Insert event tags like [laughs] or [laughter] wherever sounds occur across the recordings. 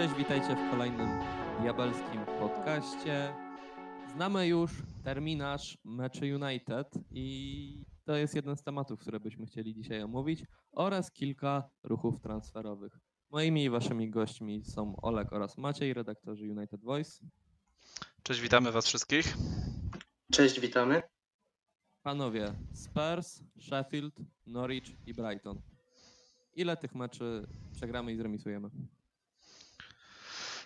Cześć, witajcie w kolejnym diabelskim podcaście. Znamy już terminarz meczy United i to jest jeden z tematów, które byśmy chcieli dzisiaj omówić oraz kilka ruchów transferowych. Moimi i waszymi gośćmi są Olek oraz Maciej, redaktorzy United Voice. Cześć, witamy Was wszystkich. Cześć, witamy. Panowie, Spurs, Sheffield, Norwich i Brighton. Ile tych meczy przegramy i zremisujemy?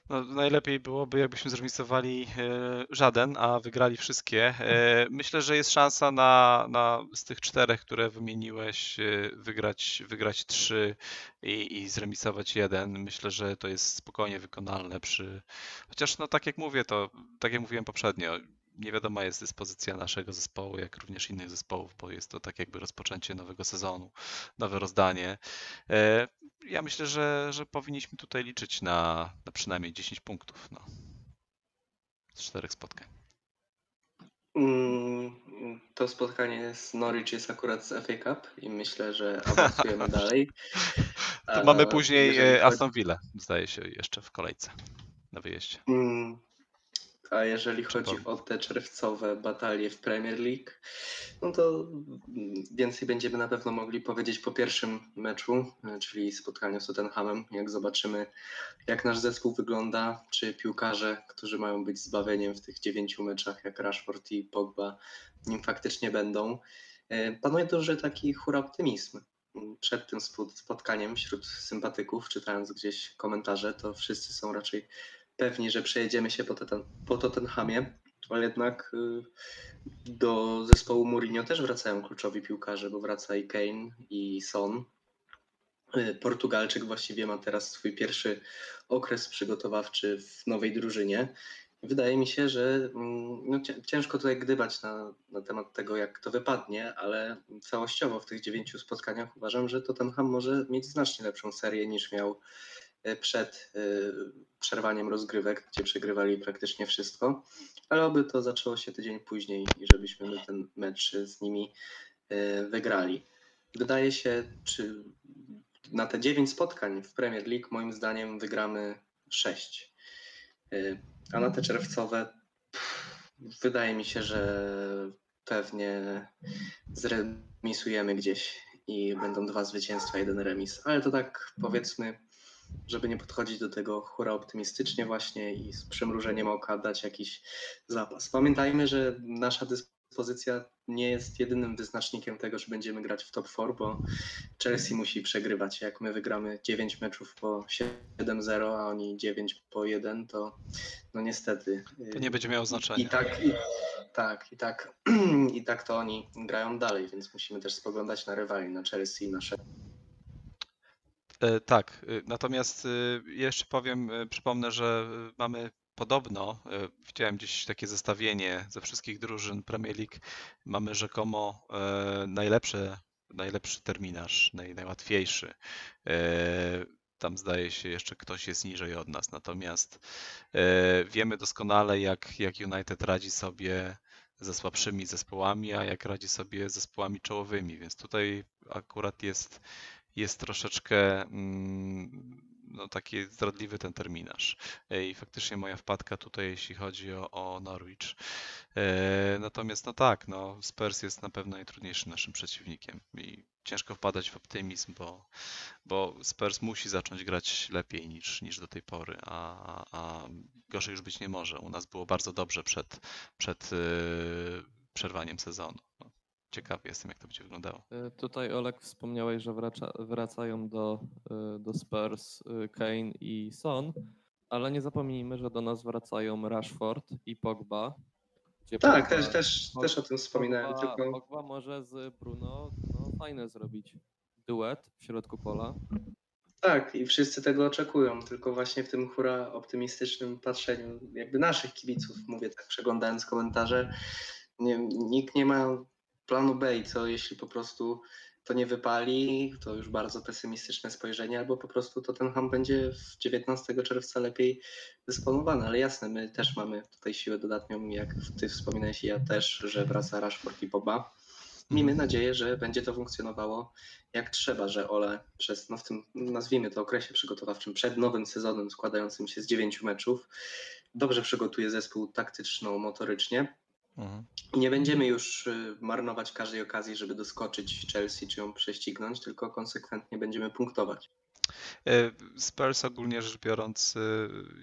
No, najlepiej byłoby, jakbyśmy zremisowali e, żaden, a wygrali wszystkie. E, myślę, że jest szansa na, na z tych czterech, które wymieniłeś, e, wygrać, wygrać trzy i, i zremisować jeden. Myślę, że to jest spokojnie wykonalne przy. Chociaż, no tak jak mówię, to tak jak mówiłem poprzednio, nie wiadoma jest dyspozycja naszego zespołu, jak również innych zespołów, bo jest to tak jakby rozpoczęcie nowego sezonu, nowe rozdanie. Ja myślę, że, że powinniśmy tutaj liczyć na, na przynajmniej 10 punktów no, z czterech spotkań. Mm, to spotkanie z Norwich jest akurat z FA Cup i myślę, że awansujemy [laughs] dalej. To mamy A później jeżeli e, chodzi- Aston Villa, zdaje się, jeszcze w kolejce na wyjeździe. Mm, A jeżeli chodzi o te czerwcowe batalie w Premier League, no to więcej będziemy na pewno mogli powiedzieć po pierwszym meczu, e, czyli spotkaniu z Tottenhamem, jak zobaczymy, jak nasz zespół wygląda, czy piłkarze, którzy mają być zbawieniem w tych dziewięciu meczach, jak Rashford i Pogba, nim faktycznie będą. E, Panuje duży taki hura optymizm. Przed tym spo- spotkaniem wśród sympatyków, czytając gdzieś komentarze, to wszyscy są raczej pewni, że przejedziemy się po, Totten- po Tottenhamie, ale jednak y, do zespołu Mourinho też wracają kluczowi piłkarze, bo wraca i Kane i Son. Y, Portugalczyk właściwie ma teraz swój pierwszy okres przygotowawczy w nowej drużynie. Wydaje mi się, że mm, no, cię- ciężko tutaj gdybać na, na temat tego, jak to wypadnie, ale całościowo w tych dziewięciu spotkaniach uważam, że Tottenham może mieć znacznie lepszą serię niż miał przed e, przerwaniem rozgrywek, gdzie przegrywali praktycznie wszystko, ale oby to zaczęło się tydzień później i żebyśmy my ten mecz z nimi e, wygrali. Wydaje się, czy na te dziewięć spotkań w Premier League moim zdaniem wygramy sześć. E, A na te czerwcowe wydaje mi się, że pewnie zremisujemy gdzieś i będą dwa zwycięstwa, jeden remis. Ale to tak powiedzmy, żeby nie podchodzić do tego hura optymistycznie właśnie i z przymrużeniem oka dać jakiś zapas. Pamiętajmy, że nasza dyspozycja nie jest jedynym wyznacznikiem tego, że będziemy grać w top 4, bo Chelsea musi przegrywać. Jak my wygramy 9 meczów po 7-0, a oni 9 po 1, to no niestety. To nie będzie miało znaczenia. I tak, i, tak, i tak, [clears throat] i tak to oni grają dalej, więc musimy też spoglądać na rywali, na Chelsea, na Sheffield. E, Tak, y, natomiast y, jeszcze powiem, przypomnę, że mamy podobno, widziałem gdzieś takie zestawienie ze wszystkich drużyn Premier League, mamy rzekomo e, najlepsze, najlepszy terminarz, naj, najłatwiejszy. E, Tam zdaje się jeszcze ktoś jest niżej od nas, natomiast e, wiemy doskonale jak, jak United radzi sobie ze słabszymi zespołami, a jak radzi sobie zespołami czołowymi, więc tutaj akurat jest jest troszeczkę mm, no, taki zdradliwy ten terminarz. E, I faktycznie moja wpadka tutaj, jeśli chodzi o, o Norwich. E, Natomiast no tak, no, Spurs jest na pewno najtrudniejszym naszym przeciwnikiem i ciężko wpadać w optymizm, bo, bo Spurs musi zacząć grać lepiej niż, niż do tej pory, a, a gorzej już być nie może. U nas było bardzo dobrze przed, przed e, przerwaniem sezonu. Ciekawy jestem, jak to będzie wyglądało. Y, Tutaj Olek wspomniałeś, że wraca, wracają do, y, do Spurs y, Kane i Son, ale nie zapomnijmy, że do nas wracają Rashford i Pogba. gdzie Tak, Pogba- też, też, Pog- też o tym wspominałem, Pogba, tylko Pogba może z Bruno no, fajne zrobić duet w środku pola. tak i wszyscy tego oczekują, tylko właśnie w tym hura optymistycznym patrzeniu jakby naszych kibiców, mówię tak przeglądając komentarze, nie, nikt nie ma planu B i co jeśli po prostu to nie wypali, to już bardzo pesymistyczne spojrzenie, albo po prostu Tottenham będzie w 19 czerwca lepiej dysponowany, ale jasne, my też mamy tutaj siłę dodatnią, jak ty wspominałeś i ja też, że wraca Rashford i Pogba. miejmy Mhm. nadzieję, że będzie to funkcjonowało jak trzeba, że Ole przez, no w tym, nazwijmy to okresie przygotowawczym przed nowym sezonem składającym się z dziewięciu meczów, dobrze przygotuje zespół taktyczno-motorycznie. Mhm. Nie będziemy już y, marnować każdej okazji, żeby doskoczyć Chelsea czy ją prześcignąć, tylko konsekwentnie będziemy punktować. E, Spurs ogólnie rzecz biorąc e,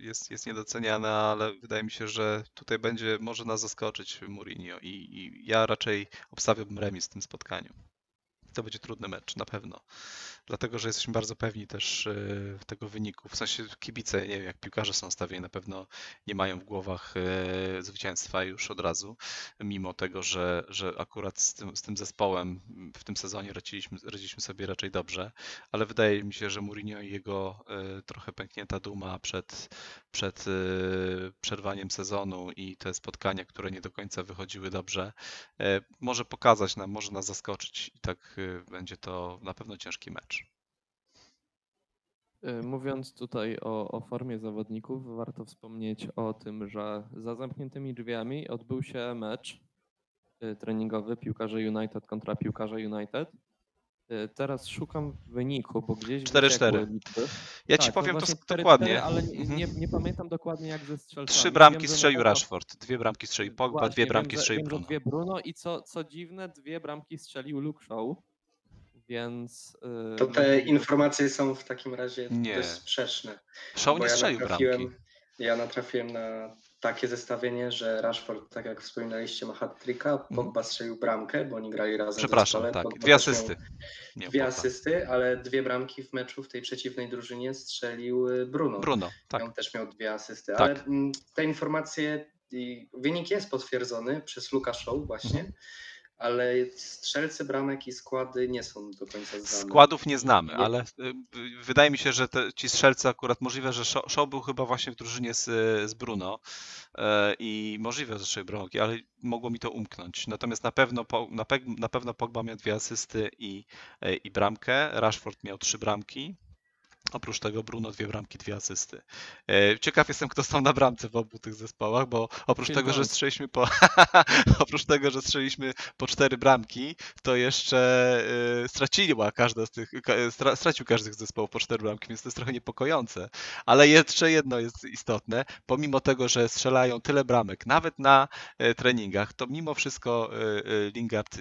jest, jest niedoceniana, ale wydaje mi się, że tutaj będzie, może nas zaskoczyć Mourinho i, i ja raczej obstawiałbym remis w tym spotkaniu. To będzie trudny mecz, na pewno. Dlatego, że jesteśmy bardzo pewni też e, tego wyniku. W sensie kibice, nie wiem, jak piłkarze są stawieni, na pewno nie mają w głowach e, zwycięstwa już od razu, mimo tego, że, że akurat z tym, z tym zespołem w tym sezonie radziliśmy, radziliśmy sobie raczej dobrze, ale wydaje mi się, że Mourinho i jego e, trochę pęknięta duma przed, przed przerwaniem sezonu i te spotkania, które nie do końca wychodziły dobrze, może pokazać nam, może nas zaskoczyć i tak będzie to na pewno ciężki mecz. Y, Mówiąc tutaj o, o formie zawodników, warto wspomnieć o tym, że za zamkniętymi drzwiami odbył się mecz y, treningowy piłkarze United kontra piłkarze United. Y, Teraz szukam wyniku, bo gdzieś 4-4. wyciekły liczby. Ja ci Tak, powiem to właśnie sk- 4-4, dokładnie. ale nie, Mhm. nie, nie pamiętam dokładnie jak ze strzelcami. Trzy bramki Wiem, strzelił Rashford, dwie bramki strzelił Pogba, Właśnie, dwie wiem, bramki strzelił wiem, że Bruno. dwie Bruno i co, co dziwne, dwie bramki strzelił Luke Shaw, więc... y, To te możliwe- informacje są w takim razie Nie. dość sprzeczne. Shaw bo nie ja strzelił natrafiłem, bramki. ja natrafiłem na takie zestawienie, że Rashford, tak jak wspominaliście, ma hat-tricka, Pogba strzelił bramkę, bo oni grali razem Mhm. Przepraszam, zespole. tak, Pogba dwie asysty. Nie, Dwie Pogba. asysty, ale dwie bramki w meczu w tej przeciwnej drużynie strzelił y, Bruno. Bruno, tak. On też miał dwie asysty, Tak. ale mm, te informacje, i wynik jest potwierdzony przez Luka Show właśnie, Mhm. Ale strzelcy bramek i składy nie są do końca znane. Składów nie znamy, ale y, y, wydaje mi się, że te, ci strzelcy akurat możliwe, że Shaw był chyba właśnie w drużynie z, z Bruno e, i możliwe, że strzelił bramki, ale mogło mi to umknąć. Natomiast na pewno, po- na, pe- na pewno Pogba miał dwie asysty i, e, i bramkę, Rashford miał trzy bramki. Oprócz tego Bruno dwie bramki, dwie asysty. E, Ciekaw jestem, kto stał na bramce w obu tych zespołach, bo oprócz tego, że strzeliśmy po [laughs] oprócz tego, że strzeliśmy po cztery bramki, to jeszcze e, straciła każda z tych, stracił każdy z zespołów po cztery bramki, więc to jest trochę niepokojące. Ale jeszcze jedno jest istotne, pomimo tego, że strzelają tyle bramek, nawet na e, treningach, to mimo wszystko Lingard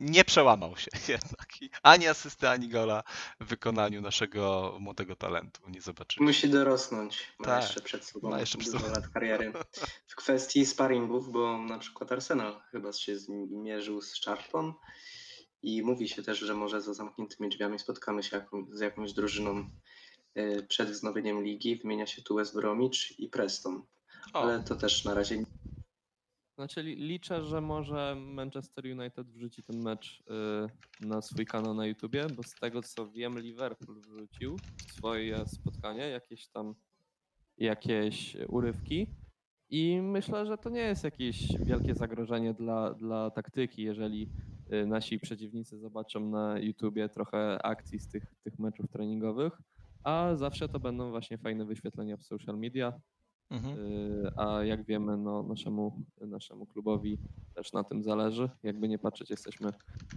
nie przełamał się [laughs] jednak. Ani asysty, ani gola w wykonaniu naszego młodego talentu nie zobaczymy. Musi dorosnąć, ma Tak, jeszcze przed sobą ma jeszcze przed sobą. lat kariery. W kwestii sparingów, bo na przykład Arsenal chyba się z nim mierzył z Charlton i mówi się też, że może za zamkniętymi drzwiami spotkamy się z jakąś drużyną y, przed wznowieniem ligi. Wymienia się tu West Bromwich i Preston, O, ale to też na razie Znaczy li- liczę, że może Manchester United wrzuci ten mecz y, na swój kanał na YouTubie, bo z tego co wiem Liverpool wrzucił swoje spotkanie, jakieś tam jakieś urywki. I myślę, że to nie jest jakieś wielkie zagrożenie dla, dla taktyki, jeżeli y, nasi przeciwnicy zobaczą na YouTubie trochę akcji z tych, tych meczów treningowych, a zawsze to będą właśnie fajne wyświetlenia w social media, mhm. Y, A jak wiemy, no, naszemu, naszemu klubowi też na tym zależy. Jakby nie patrzeć, jesteśmy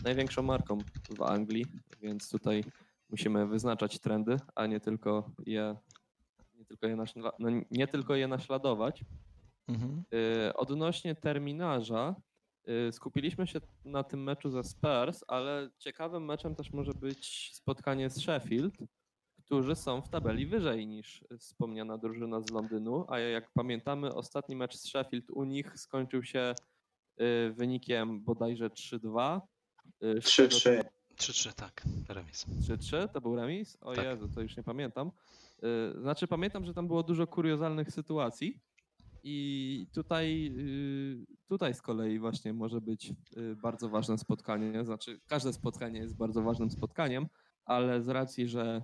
największą marką w Anglii, więc tutaj musimy wyznaczać trendy, a nie tylko je, nie tylko je, naśla- no, nie tylko je naśladować. Mhm. Y, Odnośnie terminarza, y, skupiliśmy się na tym meczu ze Spurs, ale ciekawym meczem też może być spotkanie z Sheffield, którzy są w tabeli wyżej niż wspomniana drużyna z Londynu, a jak pamiętamy, ostatni mecz z Sheffield u nich skończył się y, wynikiem bodajże 3-2. y, z tego 3-3. 3-3, tak, remis. 3-3 to był remis? O Tak. Jezu, to już nie pamiętam. Y, Znaczy pamiętam, że tam było dużo kuriozalnych sytuacji i tutaj, y, tutaj z kolei właśnie może być bardzo ważne spotkanie. Znaczy każde spotkanie jest bardzo ważnym spotkaniem, ale z racji, że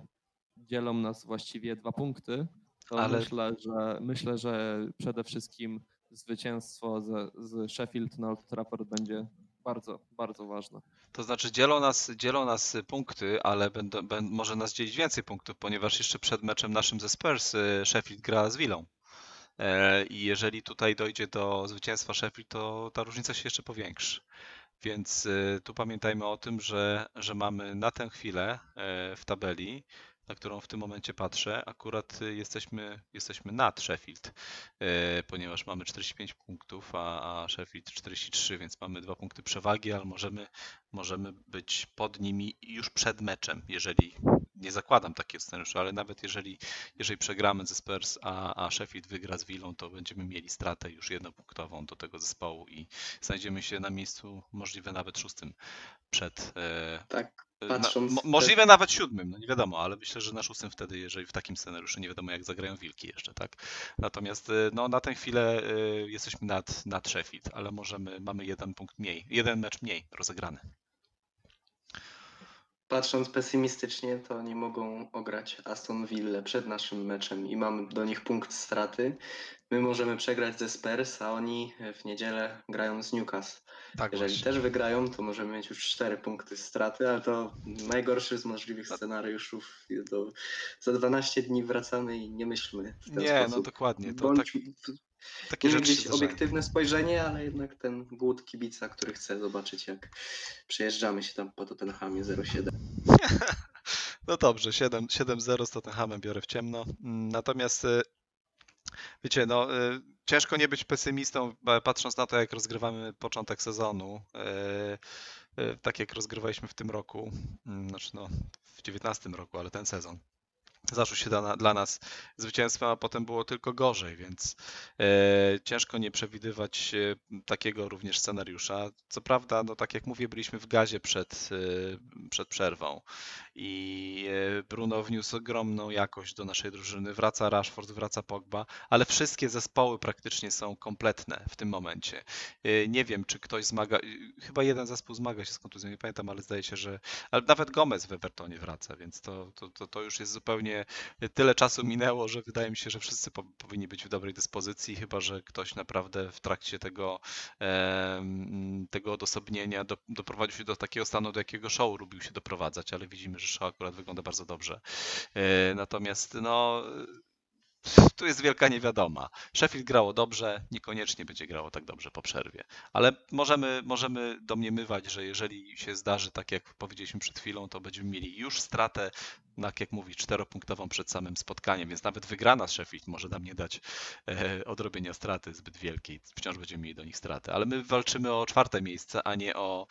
dzielą nas właściwie dwa punkty, to Ale- myślę, że, myślę, że przede wszystkim zwycięstwo z, z Sheffield na Old Trafford będzie bardzo, bardzo ważne. To znaczy dzielą nas, dzielą nas punkty, ale będą, bę, może nas dzielić więcej punktów, ponieważ jeszcze przed meczem naszym ze Spurs y, Sheffield gra z Willą. E, I jeżeli tutaj dojdzie do zwycięstwa Sheffield, to ta różnica się jeszcze powiększy. Więc y, tu pamiętajmy o tym, że, że mamy na tę chwilę e, w tabeli, na którą w tym momencie patrzę, akurat y, jesteśmy, jesteśmy nad Sheffield, e, ponieważ mamy 45 punktów, a, a Sheffield 43, więc mamy dwa punkty przewagi, ale możemy, możemy być pod nimi już przed meczem, jeżeli nie zakładam takiego scenariusza, ale nawet jeżeli, jeżeli przegramy ze Spurs, a, a Sheffield wygra z Willą, to będziemy mieli stratę już jednopunktową do tego zespołu i znajdziemy się na miejscu możliwe nawet szóstym przed. E, Tak, na, patrząc. mo, możliwe nawet siódmym, no nie wiadomo, ale myślę, że na szóstym wtedy, jeżeli w takim scenariuszu nie wiadomo jak zagrają Wilki jeszcze, tak? Natomiast e, no, na tę chwilę e, jesteśmy nad, nad Sheffield, ale możemy, mamy jeden punkt mniej, jeden mecz mniej rozegrany. Patrząc pesymistycznie, to oni mogą ograć Aston Villa przed naszym meczem i mamy do nich punkt straty. My możemy przegrać ze Spurs, a oni w niedzielę grają z Newcastle. Tak Jeżeli właśnie. też wygrają, to możemy mieć już cztery punkty straty, ale to najgorszy z możliwych scenariuszów. Do, za 12 dni wracamy i nie myślmy w ten Nie, no sposób. dokładnie. To Bądź, tak, takie rzeczy zdarzają. obiektywne spojrzenie, ale jednak ten głód kibica, który chce zobaczyć, jak przejeżdżamy się tam po Tottenhamie 07. [laughs] No dobrze, 7 7-0 z Tottenhamem biorę w ciemno. Mm, Natomiast y, wiecie, no y, ciężko nie być pesymistą, patrząc na to, jak rozgrywamy początek sezonu. y, y, Tak jak rozgrywaliśmy w tym roku, mm, znaczy no w 19 roku, ale ten sezon. Zaczął się dla, dla nas zwycięstwem, a potem było tylko gorzej, więc e, ciężko nie przewidywać takiego również scenariusza. Co prawda, no tak jak mówię, byliśmy w gazie przed, e, przed przerwą i e, Bruno wniósł ogromną jakość do naszej drużyny. Wraca Rashford, wraca Pogba, ale wszystkie zespoły praktycznie są kompletne w tym momencie. E, Nie wiem, czy ktoś zmaga, chyba jeden zespół zmaga się z kontuzją, nie pamiętam, ale zdaje się, że ale nawet Gomez w Evertonie wraca, więc to, to, to, to już jest zupełnie tyle czasu minęło, że wydaje mi się, że wszyscy po, powinni być w dobrej dyspozycji, chyba że ktoś naprawdę w trakcie tego, tego odosobnienia do, doprowadził się do takiego stanu, do jakiego show lubił się doprowadzać, ale widzimy, że show akurat wygląda bardzo dobrze. E, Natomiast no. Tu jest wielka niewiadoma. Sheffield grało dobrze, niekoniecznie będzie grało tak dobrze po przerwie. Ale możemy, możemy domniemywać, że jeżeli się zdarzy tak, jak powiedzieliśmy przed chwilą, to będziemy mieli już stratę, tak jak mówi, czteropunktową przed samym spotkaniem, więc nawet wygrana z Sheffield może nam nie dać e, odrobienia straty zbyt wielkiej. Wciąż będziemy mieli do nich stratę. Ale my walczymy o czwarte miejsce, a nie o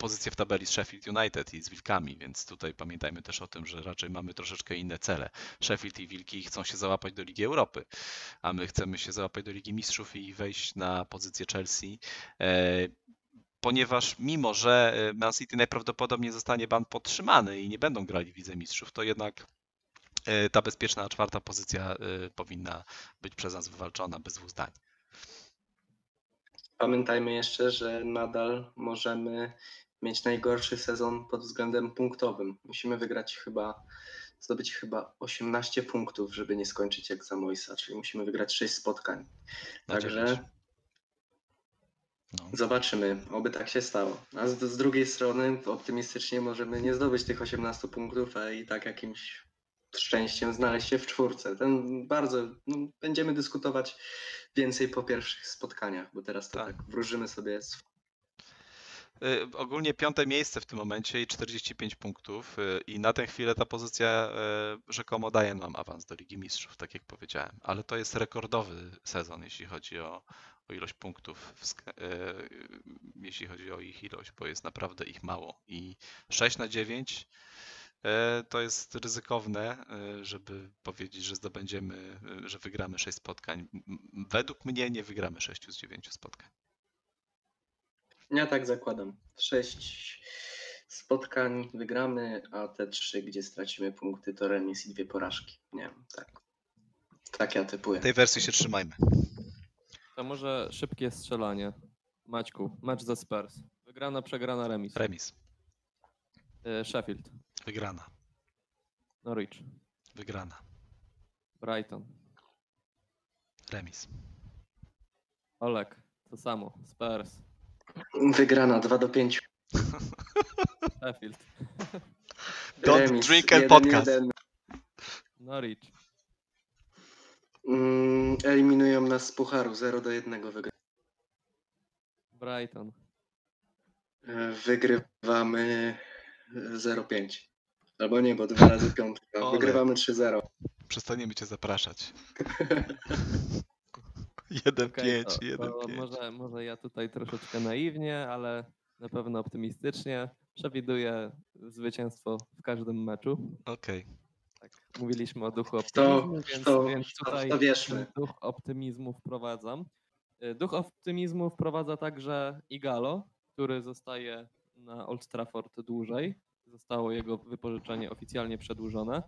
pozycję w tabeli z Sheffield United i z Wilkami, więc tutaj pamiętajmy też o tym, że raczej mamy troszeczkę inne cele. Sheffield i Wilki chcą się załapać do Ligi Europy, a my chcemy się załapać do Ligi Mistrzów i wejść na pozycję Chelsea. E, Ponieważ mimo, że e, Man City najprawdopodobniej zostanie ban podtrzymany i nie będą grali w Lidze Mistrzów, to jednak e, ta bezpieczna czwarta pozycja powinna być przez nas wywalczona bez dwóch zdań. Pamiętajmy jeszcze, że nadal możemy mieć najgorszy sezon pod względem punktowym. Musimy wygrać chyba, zdobyć chyba 18 punktów, żeby nie skończyć jak za Moisa, czyli musimy wygrać 6 spotkań. Także. No. zobaczymy, oby tak się stało. A z, z drugiej strony optymistycznie możemy nie zdobyć tych 18 punktów, a i tak jakimś szczęściem znaleźć się w czwórce. Ten bardzo, no, będziemy dyskutować więcej po pierwszych spotkaniach, bo teraz to Tak. tak, wróżymy sobie z Ogólnie piąte miejsce w tym momencie i 45 punktów y, i na tę chwilę ta pozycja y, rzekomo daje nam awans do Ligi Mistrzów, tak jak powiedziałem, ale to jest rekordowy sezon, jeśli chodzi o, o ilość punktów, y, jeśli chodzi o ich ilość, bo jest naprawdę ich mało i 6 na 9 y, to jest ryzykowne, y, żeby powiedzieć, że zdobędziemy, y, że wygramy 6 spotkań. Według mnie nie wygramy 6 z 9 spotkań. Ja tak zakładam. Sześć spotkań wygramy, a te trzy, gdzie stracimy punkty, to remis i dwie porażki. Nie wiem, tak. Tak ja typuję. Tej wersji się trzymajmy. To może szybkie strzelanie. Maćku, mecz ze Spurs. Wygrana, przegrana, remis. Remis. E, Sheffield, Wygrana. Norwich, Wygrana. Brighton, Remis. Olek, to samo, Spurs, Wygrana 2 do 5. [laughs] Sheffield, Don't drink and podcast. Norwich, Mm, eliminują nas z pucharu 0 do 1 wygrana. Brighton, Wygrywamy 0-5. Albo nie, bo dwa razy piątka. Wygrywamy 3-0. Przestaniemy cię zapraszać. [laughs] 1-5, Okej, to- to 1-5. może, może ja tutaj troszeczkę naiwnie, ale na pewno optymistycznie przewiduję zwycięstwo w każdym meczu. Okej. Tak, mówiliśmy o duchu To- optymizmu, więc, to- więc to- tutaj to duch optymizmu wprowadzam. Y, Duch optymizmu wprowadza także Igalo, który zostaje na Old Trafford dłużej. Zostało jego wypożyczenie oficjalnie przedłużone.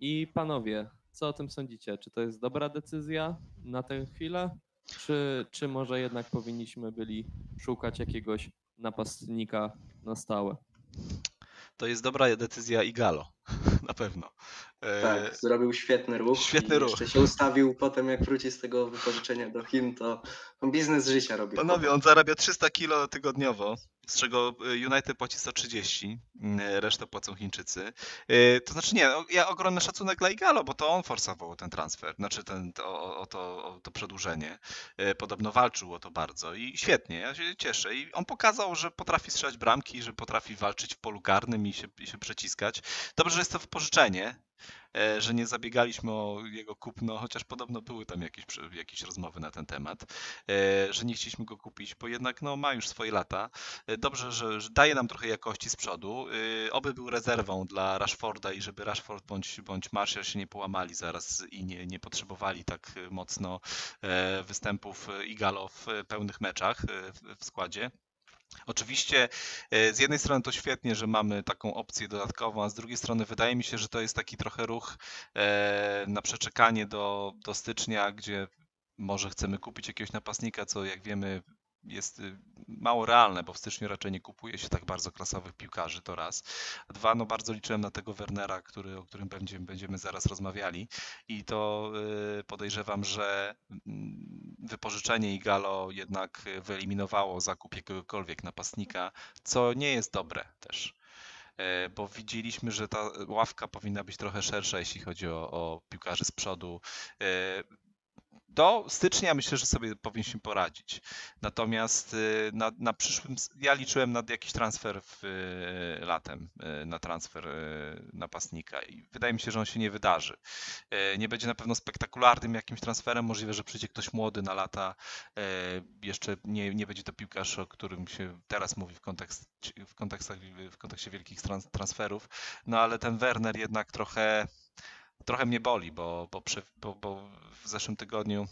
I panowie, co o tym sądzicie? Czy to jest dobra decyzja na tę chwilę? Czy, czy może jednak powinniśmy byli szukać jakiegoś napastnika na stałe? To jest dobra decyzja Igalo, [laughs] na pewno. E, Tak, zrobił świetny ruch. świetny ruch. Jeszcze się ustawił potem, jak wróci z tego wypożyczenia do Chin, to on biznes życia robi. Panowie, on zarabia 300 kilo tygodniowo, z czego y, United płaci 130, y, resztę płacą Chińczycy. To znaczy nie, no, ja ogromny szacunek dla Igalo, bo to on forsował ten transfer, znaczy ten, o, o, to, o to przedłużenie. Podobno walczył o to bardzo i świetnie, ja się cieszę. I on pokazał, że potrafi strzelać bramki, że potrafi walczyć w polu karnym i się, i się przeciskać. Dobrze, że jest to wypożyczenie, e, że nie zabiegaliśmy o jego kupno, chociaż podobno były tam jakieś, jakieś rozmowy na ten temat, e, że nie chcieliśmy go kupić, bo jednak no, ma już swoje lata. E, Dobrze, że, daje nam trochę jakości z przodu. E, Oby był rezerwą dla Rashforda i żeby Rashford bądź, bądź Martial się nie połamali zaraz i nie, nie potrzebowali tak e, mocno e, występów e, Igalo w e, pełnych meczach e, w składzie. Oczywiście e, z jednej strony to świetnie, że mamy taką opcję dodatkową, a z drugiej strony wydaje mi się, że to jest taki trochę ruch e, na przeczekanie do, do stycznia, gdzie może chcemy kupić jakiegoś napastnika, co jak wiemy jest y, mało realne, bo w styczniu raczej nie kupuje się tak bardzo klasowych piłkarzy, to raz. Dwa, no bardzo liczyłem na tego Wernera, który, o którym będziemy, będziemy zaraz rozmawiali i to y, podejrzewam, że mm, wypożyczenie Igalo jednak y, wyeliminowało zakup jakiegokolwiek napastnika, co nie jest dobre też. E, Bo widzieliśmy, że ta ławka powinna być trochę szersza, jeśli chodzi o, o piłkarzy z przodu. Do stycznia myślę, że sobie powinniśmy poradzić. Natomiast y, na, na przyszłym, ja liczyłem na jakiś transfer w, y, latem, y, na transfer napastnika i wydaje mi się, że on się nie wydarzy. Nie będzie na pewno spektakularnym jakimś transferem, możliwe, że przyjdzie ktoś młody na lata, jeszcze nie, nie będzie to piłkarz, o którym się teraz mówi w, kontekst, w, kontekstach, w kontekście wielkich trans- transferów, no ale ten Werner jednak trochę, trochę mnie boli, bo, bo, bo, bo w zeszłym tygodniu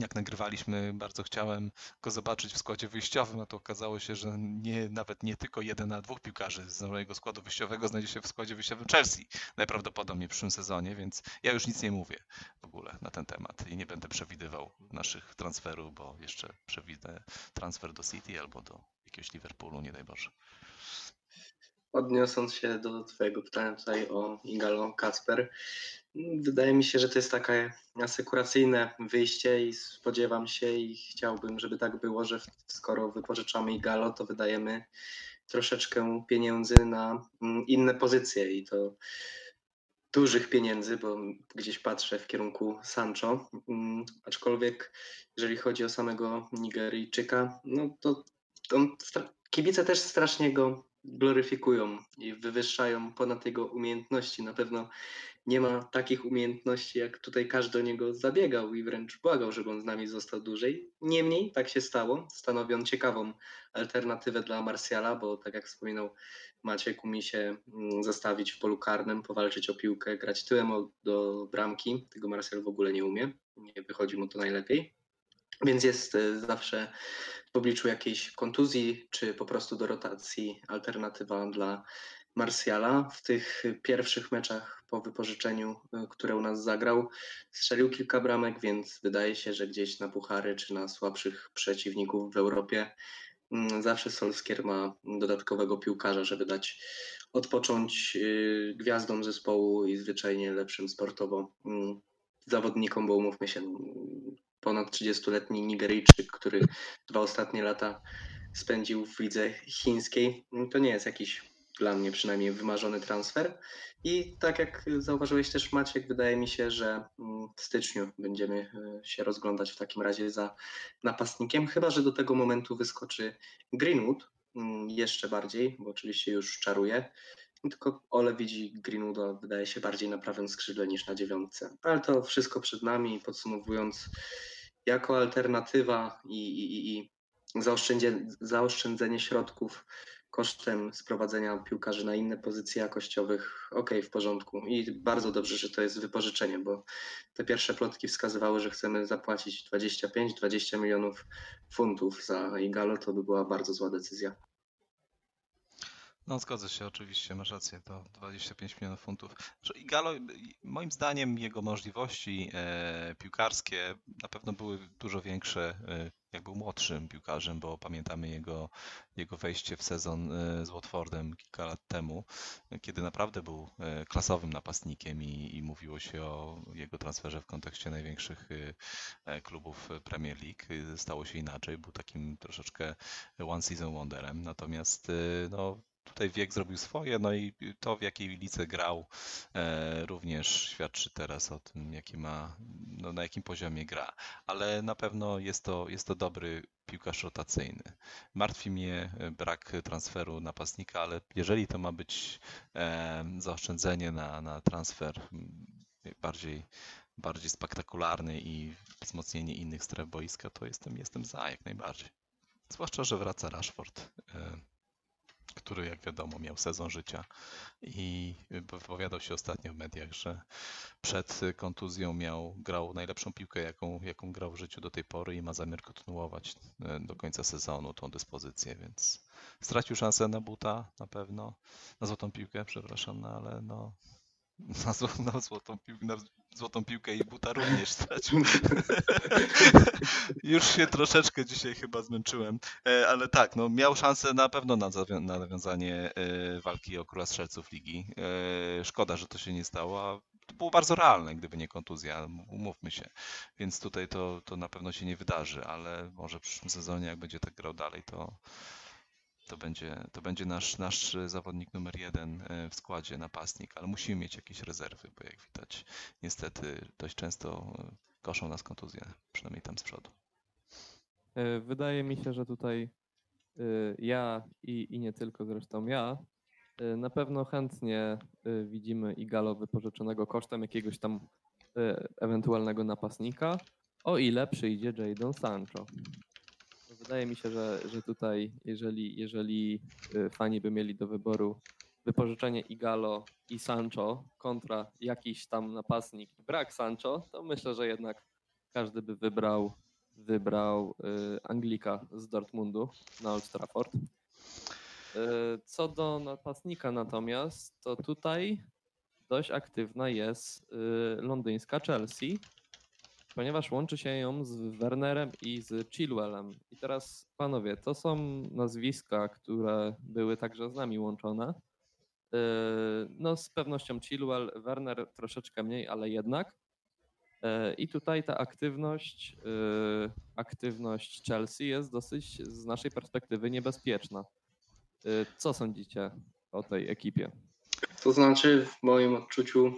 jak nagrywaliśmy, bardzo chciałem go zobaczyć w składzie wyjściowym, a to okazało się, że nie, nawet nie tylko jeden, a dwóch piłkarzy z mojego składu wyjściowego znajdzie się w składzie wyjściowym Chelsea najprawdopodobniej w przyszłym sezonie, więc ja już nic nie mówię w ogóle na ten temat i nie będę przewidywał naszych transferów, bo jeszcze przewidzę transfer do City albo do jakiegoś Liverpoolu, nie daj Boże. Odniosąc się do Twojego pytania tutaj o Igalo Kacper, wydaje mi się, że to jest takie asekuracyjne wyjście i spodziewam się i chciałbym, żeby tak było, że skoro wypożyczamy Igalo, to wydajemy troszeczkę pieniędzy na mm, inne pozycje i to dużych pieniędzy, bo gdzieś patrzę w kierunku Sancho, Mm, aczkolwiek jeżeli chodzi o samego Nigeryjczyka, no to stra- kibice też strasznie go gloryfikują i wywyższają ponad jego umiejętności. Na pewno nie ma takich umiejętności, jak tutaj każdy o niego zabiegał i wręcz błagał, żeby on z nami został dłużej. Niemniej tak się stało. Stanowi on ciekawą alternatywę dla Marsjala, bo tak jak wspominał Maciek, umie się mm, zastawić w polu karnym, powalczyć o piłkę, grać tyłem do bramki. Tego Marsjal w ogóle nie umie. Nie wychodzi mu to najlepiej. Więc jest e, zawsze w obliczu jakiejś kontuzji, czy po prostu do rotacji alternatywa dla Marsjala. W tych pierwszych meczach po wypożyczeniu, y, które u nas zagrał, strzelił kilka bramek, więc wydaje się, że gdzieś na puchary czy na słabszych przeciwników w Europie mm, zawsze Solskier ma dodatkowego piłkarza, żeby dać odpocząć y, gwiazdom zespołu i zwyczajnie lepszym sportowo mm, zawodnikom, bo umówmy się, mm, ponad 30-letni Nigeryjczyk, który dwa ostatnie lata spędził w lidze chińskiej, mm, to nie jest jakiś dla mnie przynajmniej wymarzony transfer. I tak jak zauważyłeś też Maciek, wydaje mi się, że mm, w styczniu będziemy e, się rozglądać w takim razie za napastnikiem, chyba że do tego momentu wyskoczy Greenwood, mm, jeszcze bardziej, bo oczywiście już czaruje. Tylko Ole widzi Greenwooda, wydaje się, bardziej na prawym skrzydle niż na dziewiątce. Ale to wszystko przed nami. Podsumowując, jako alternatywa i, i, i zaoszczędzenie, zaoszczędzenie środków kosztem sprowadzenia piłkarzy na inne pozycje jakościowych, ok, w porządku. I bardzo dobrze, że to jest wypożyczenie, bo te pierwsze plotki wskazywały, że chcemy zapłacić 25-20 milionów funtów za Igalo, to by była bardzo zła decyzja. No zgodzę się, oczywiście, masz rację, to 25 milionów funtów. Że Igalo, moim zdaniem jego możliwości e, piłkarskie na pewno były dużo większe, e, jak był młodszym piłkarzem, bo pamiętamy jego, jego wejście w sezon e, z Watfordem kilka lat temu, kiedy naprawdę był klasowym napastnikiem i, i mówiło się o jego transferze w kontekście największych klubów Premier League. Stało się inaczej, był takim troszeczkę one season wonderem, natomiast no, tutaj wiek zrobił swoje, no i to w jakiej lice grał e, również świadczy teraz o tym, jaki ma, no, na jakim poziomie gra. Ale na pewno jest to, jest to dobry piłkarz rotacyjny. Martwi mnie e, brak transferu napastnika, ale jeżeli to ma być e, zaoszczędzenie na, na transfer bardziej, bardziej spektakularny i wzmocnienie innych stref boiska, to jestem, jestem za jak najbardziej. Zwłaszcza, że wraca Rashford. E, który jak wiadomo miał sezon życia i wypowiadał się ostatnio w mediach, że przed kontuzją miał, grał najlepszą piłkę, jaką, jaką grał w życiu do tej pory i ma zamiar kontynuować e, do końca sezonu tą dyspozycję, więc stracił szansę na buta na pewno, na złotą piłkę, przepraszam, no ale no [laughs] na, zł, na, złotą piłkę, na złotą piłkę i buta również stracił. [laughs] Już się troszeczkę dzisiaj chyba zmęczyłem, e, ale tak, no miał szansę na pewno na, na nawiązanie e, walki o króla strzelców ligi. E, szkoda, że to się nie stało, a to było bardzo realne, gdyby nie kontuzja, umówmy się. Więc tutaj to, to na pewno się nie wydarzy, ale może w przyszłym sezonie, jak będzie tak grał dalej, to, to będzie, to będzie nasz, nasz zawodnik numer jeden e, w składzie, napastnik, ale musimy mieć jakieś rezerwy, bo jak widać, niestety dość często e, koszą nas kontuzje, przynajmniej tam z przodu. E, wydaje mi się, że tutaj ja i, i nie tylko zresztą ja, na pewno chętnie widzimy Igalo wypożyczonego kosztem jakiegoś tam ewentualnego napastnika, o ile przyjdzie Jadon Sancho. Wydaje mi się, że, że tutaj, jeżeli, jeżeli y, fani by mieli do wyboru wypożyczenie Igalo i Sancho kontra jakiś tam napastnik i brak Sancho, to myślę, że jednak każdy by wybrał, wybrał y, Anglika z Dortmundu na Old Trafford. Y, co do napastnika natomiast, to tutaj dość aktywna jest londyńska Chelsea, ponieważ łączy się ją z Wernerem i z Chilwellem. I teraz, panowie, to są nazwiska, które były także z nami łączone. Yy, no, z pewnością Chilwell, Werner troszeczkę mniej, ale jednak. Yy, I tutaj ta aktywność, yy, aktywność Chelsea jest dosyć z naszej perspektywy niebezpieczna. Co sądzicie o tej ekipie? To znaczy, w moim odczuciu,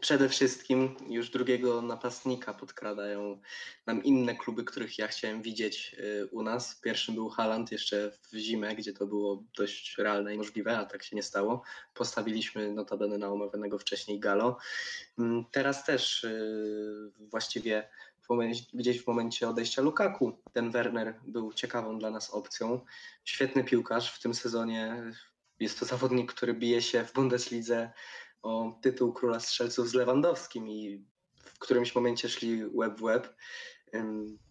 przede wszystkim już drugiego napastnika podkradają nam inne kluby, których ja chciałem widzieć e, u nas. Pierwszym był Haland jeszcze w zimę, gdzie to było dość realne i możliwe, a tak się nie stało. Postawiliśmy notabene na omawianego wcześniej Galo. Mm, teraz też e, właściwie w momencie, gdzieś w momencie odejścia Lukaku ten Werner był ciekawą dla nas opcją. Świetny piłkarz w tym sezonie. Jest to zawodnik, który bije się w Bundeslidze o tytuł króla strzelców z Lewandowskim i w którymś momencie szli web w web.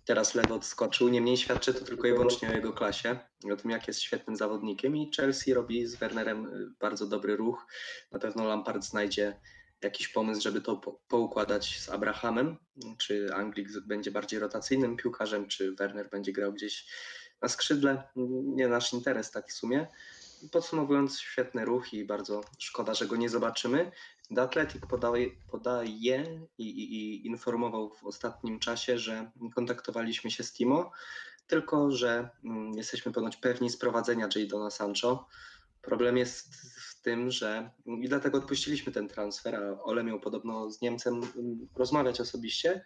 Teraz lewo odskoczył. Niemniej świadczy to tylko i wyłącznie o jego klasie, o tym, jak jest świetnym zawodnikiem. I Chelsea robi z Wernerem y, bardzo dobry ruch. Na pewno Lampard znajdzie jakiś pomysł, żeby to poukładać z Abrahamem. Czy Anglik będzie bardziej rotacyjnym piłkarzem, czy Werner będzie grał gdzieś na skrzydle. Nie nasz interes tak w sumie. Podsumowując, świetny ruch i bardzo szkoda, że go nie zobaczymy. The Athletic podaje, podaje i, i, i, informował w ostatnim czasie, że kontaktowaliśmy się z Timo, tylko że mm, jesteśmy ponoć pewni sprowadzenia Jadona Sancho. Problem jest w tym, że i dlatego odpuściliśmy ten transfer, a Ole miał podobno z Niemcem mm, rozmawiać osobiście.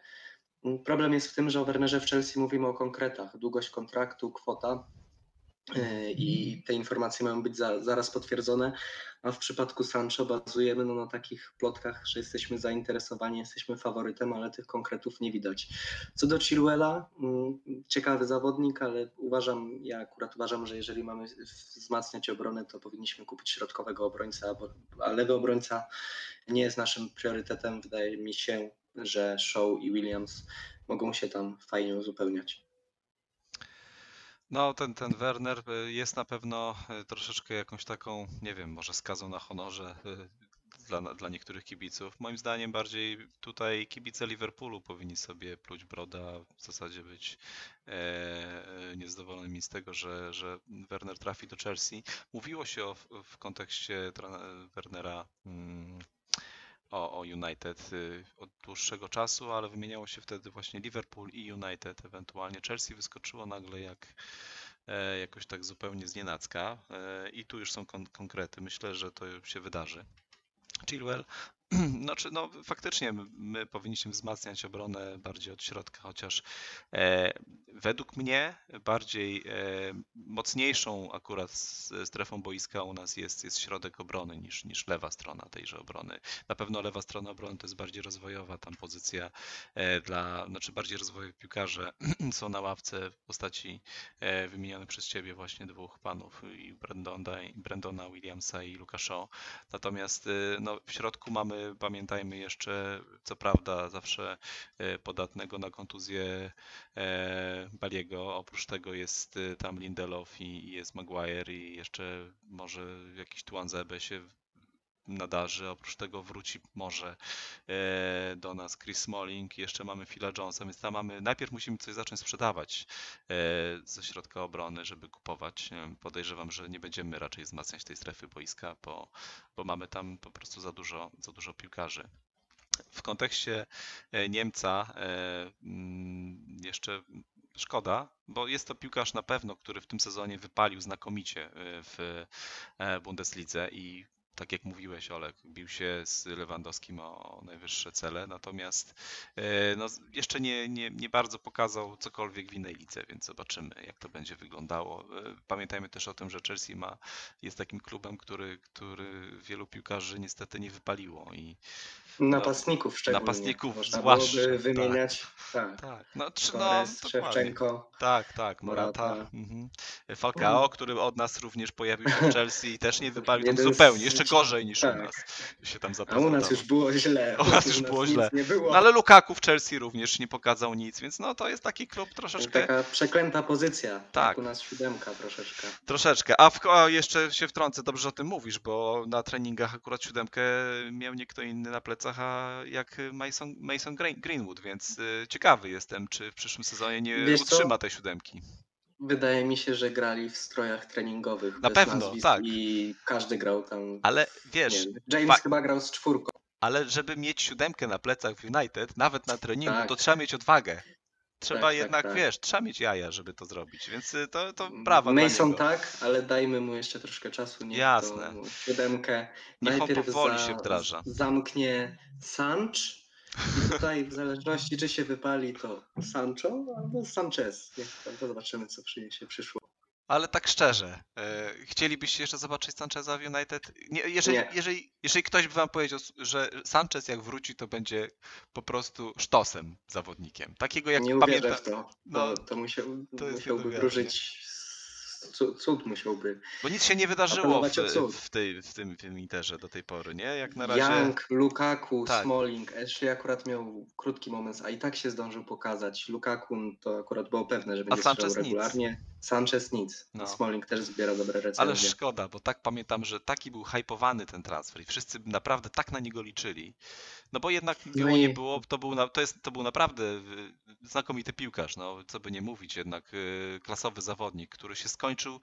Problem jest w tym, że o Wernerze w Chelsea mówimy o konkretach. Długość kontraktu, kwota i te informacje mają być za, zaraz potwierdzone, a w przypadku Sancho bazujemy no, na takich plotkach, że jesteśmy zainteresowani, jesteśmy faworytem, ale tych konkretów nie widać. Co do Chilwella, mm, ciekawy zawodnik, ale uważam, ja akurat uważam, że jeżeli mamy wzmacniać obronę, to powinniśmy kupić środkowego obrońca, a lewy obrońca nie jest naszym priorytetem. Wydaje mi się, że Shaw i Williams mogą się tam fajnie uzupełniać. No, ten, ten Werner y, jest na pewno y, troszeczkę jakąś taką, nie wiem, może skazą na honorze y, dla, dla niektórych kibiców. Moim zdaniem bardziej tutaj kibice Liverpoolu powinni sobie pluć broda, w zasadzie być e, niezadowolonymi z tego, że, że Werner trafi do Chelsea. Mówiło się o, w kontekście Wernera mm, o, o United y, od dłuższego czasu, ale wymieniało się wtedy właśnie Liverpool i United, ewentualnie Chelsea wyskoczyło nagle jak e, jakoś tak zupełnie znienacka e, i tu już są kon konkrety. Myślę, że to się wydarzy. Chilwell [clears throat] Znaczy, no faktycznie my powinniśmy wzmacniać obronę bardziej od środka, chociaż e, według mnie bardziej e, mocniejszą akurat strefą boiska u nas jest, jest środek obrony niż, niż lewa strona tejże obrony. Na pewno lewa strona obrony to jest bardziej rozwojowa, tam pozycja e, dla, znaczy bardziej rozwojowi piłkarze [clears throat] są na ławce w postaci e, wymienionych przez ciebie właśnie dwóch panów, i Brandona, Brandona Williamsa i Luka Shaw. Natomiast e, no, w środku mamy pamiętajmy jeszcze, co prawda, zawsze e, podatnego na kontuzję e, Baliego. Oprócz tego jest e, tam Lindelof i jest Maguire i jeszcze może jakiś Tuanzebe się nadarzy. Oprócz tego wróci może do nas Chris Smalling, jeszcze mamy Phila Jonesa, więc tam mamy, najpierw musimy coś zacząć sprzedawać ze środka obrony, żeby kupować. Podejrzewam, że nie będziemy raczej wzmacniać tej strefy boiska, bo, bo mamy tam po prostu za dużo, za dużo piłkarzy. W kontekście e, Niemca e, mm, jeszcze szkoda, bo jest to piłkarz na pewno, który w tym sezonie wypalił znakomicie e, w Bundeslidze i tak jak mówiłeś, Olek, bił się z Lewandowskim o najwyższe cele, natomiast e, no, jeszcze nie, nie, nie bardzo pokazał cokolwiek w innej lidze, więc zobaczymy, jak to będzie wyglądało. E, pamiętajmy też o tym, że Chelsea ma, jest takim klubem, który, który wielu piłkarzy niestety nie wypaliło i Napastników szczególnie. Napastników Można zwłaszcza. Tak. wymieniać. Tak. tak. tak. No, trzy, no, Szewczenko. Tak, tak. Morata. Mhm. Falcao, który od nas również pojawił się w [laughs] Chelsea i też nie wypalił tam zupełnie. Jeszcze gorzej niż tak. u nas się tam A u nas już było źle. U nas już było źle. No, ale Lukaku w Chelsea również nie pokazał nic, więc no to jest taki klub troszeczkę... Taka przeklęta pozycja. Tak. Jak u nas siódemka troszeczkę. Troszeczkę. A, w, a jeszcze się wtrącę, dobrze o tym mówisz, bo na treningach akurat siódemkę miał nie kto inny na plecach jak Mason, Mason Greenwood, więc y, ciekawy jestem, czy w przyszłym sezonie nie Wiesz utrzyma co? tej siódemki. Wydaje mi się, że grali w strojach treningowych. Na pewno, tak. I każdy grał tam. Ale wiesz. James chyba grał z czwórką. Ale żeby mieć siódemkę na plecach w United, nawet na treningu, tak. to trzeba mieć odwagę. Trzeba tak, tak jednak, tak, wiesz, trzeba mieć jaja, żeby to zrobić, więc y, to, to brawa Mason tak, ale dajmy mu jeszcze troszkę czasu. Niech Jasne. siódemkę niech najpierw on powoli za, się wdraża. zamknie Sanch i tutaj w zależności czy się wypali to Sancho albo Sanchez. Niech tam to zobaczymy co przyniesie przyszło. Ale tak szczerze, e, chcielibyście jeszcze zobaczyć Sancheza w United? Nie, jeżeli, nie. Jeżeli, jeżeli ktoś by wam powiedział, że Sanchez jak wróci, to będzie po prostu sztosem zawodnikiem. Takiego jak nie pamiętam. w to. No, to, to musiał, to musiałby wróżyć cud musiałby. Bo nic się nie wydarzyło w, w, tej, w, tym, w Interze do tej pory, nie? Jak na razie. Young, Lukaku, tak. Smalling. Ashley akurat miał krótki moment, a i tak się zdążył pokazać. Lukaku to akurat było pewne, że będzie strzelał regularnie. Nic. Sanchez nic. No. Smalling też zbiera dobre recenzje. Ale szkoda, bo tak pamiętam, że taki był hypowany ten transfer i wszyscy naprawdę tak na niego liczyli. No bo jednak no i... nie było, to był, to, jest, to był naprawdę znakomity piłkarz, no co by nie mówić, jednak y, klasowy zawodnik, który się skończył